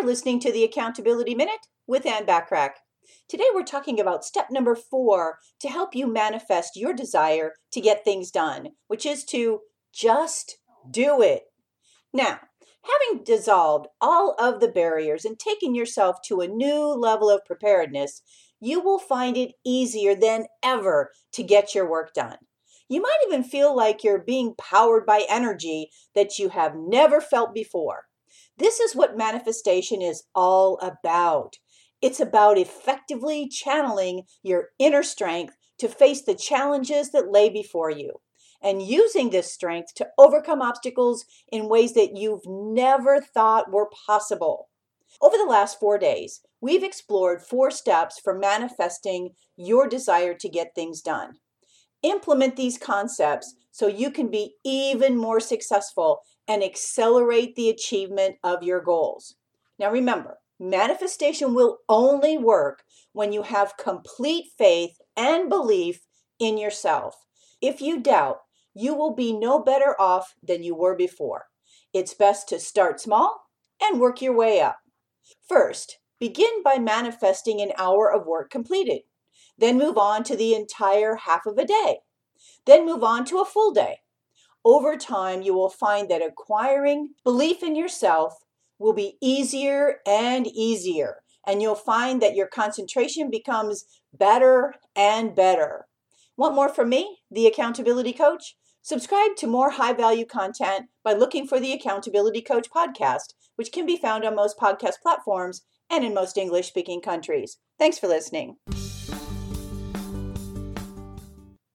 You're listening to the Accountability Minute with Ann Bachrach. Today we're talking about step number four to help you manifest your desire to get things done, which is to just do it. Now, having dissolved all of the barriers and taken yourself to a new level of preparedness, you will find it easier than ever to get your work done. You might even feel like you're being powered by energy that you have never felt before. This is what manifestation is all about. It's about effectively channeling your inner strength to face the challenges that lay before you and using this strength to overcome obstacles in ways that you've never thought were possible. Over the last four days, we've explored four steps for manifesting your desire to get things done. Implement these concepts so you can be even more successful and accelerate the achievement of your goals. Now, remember, manifestation will only work when you have complete faith and belief in yourself. If you doubt, you will be no better off than you were before. It's best to start small and work your way up. First, begin by manifesting an hour of work completed. Then move on to the entire half of a day. Then move on to a full day. Over time, you will find that acquiring belief in yourself will be easier and easier, and you'll find that your concentration becomes better and better. Want more from me, the accountability coach? Subscribe to more high value content by looking for the Accountability Coach podcast, which can be found on most podcast platforms and in most English speaking countries. Thanks for listening.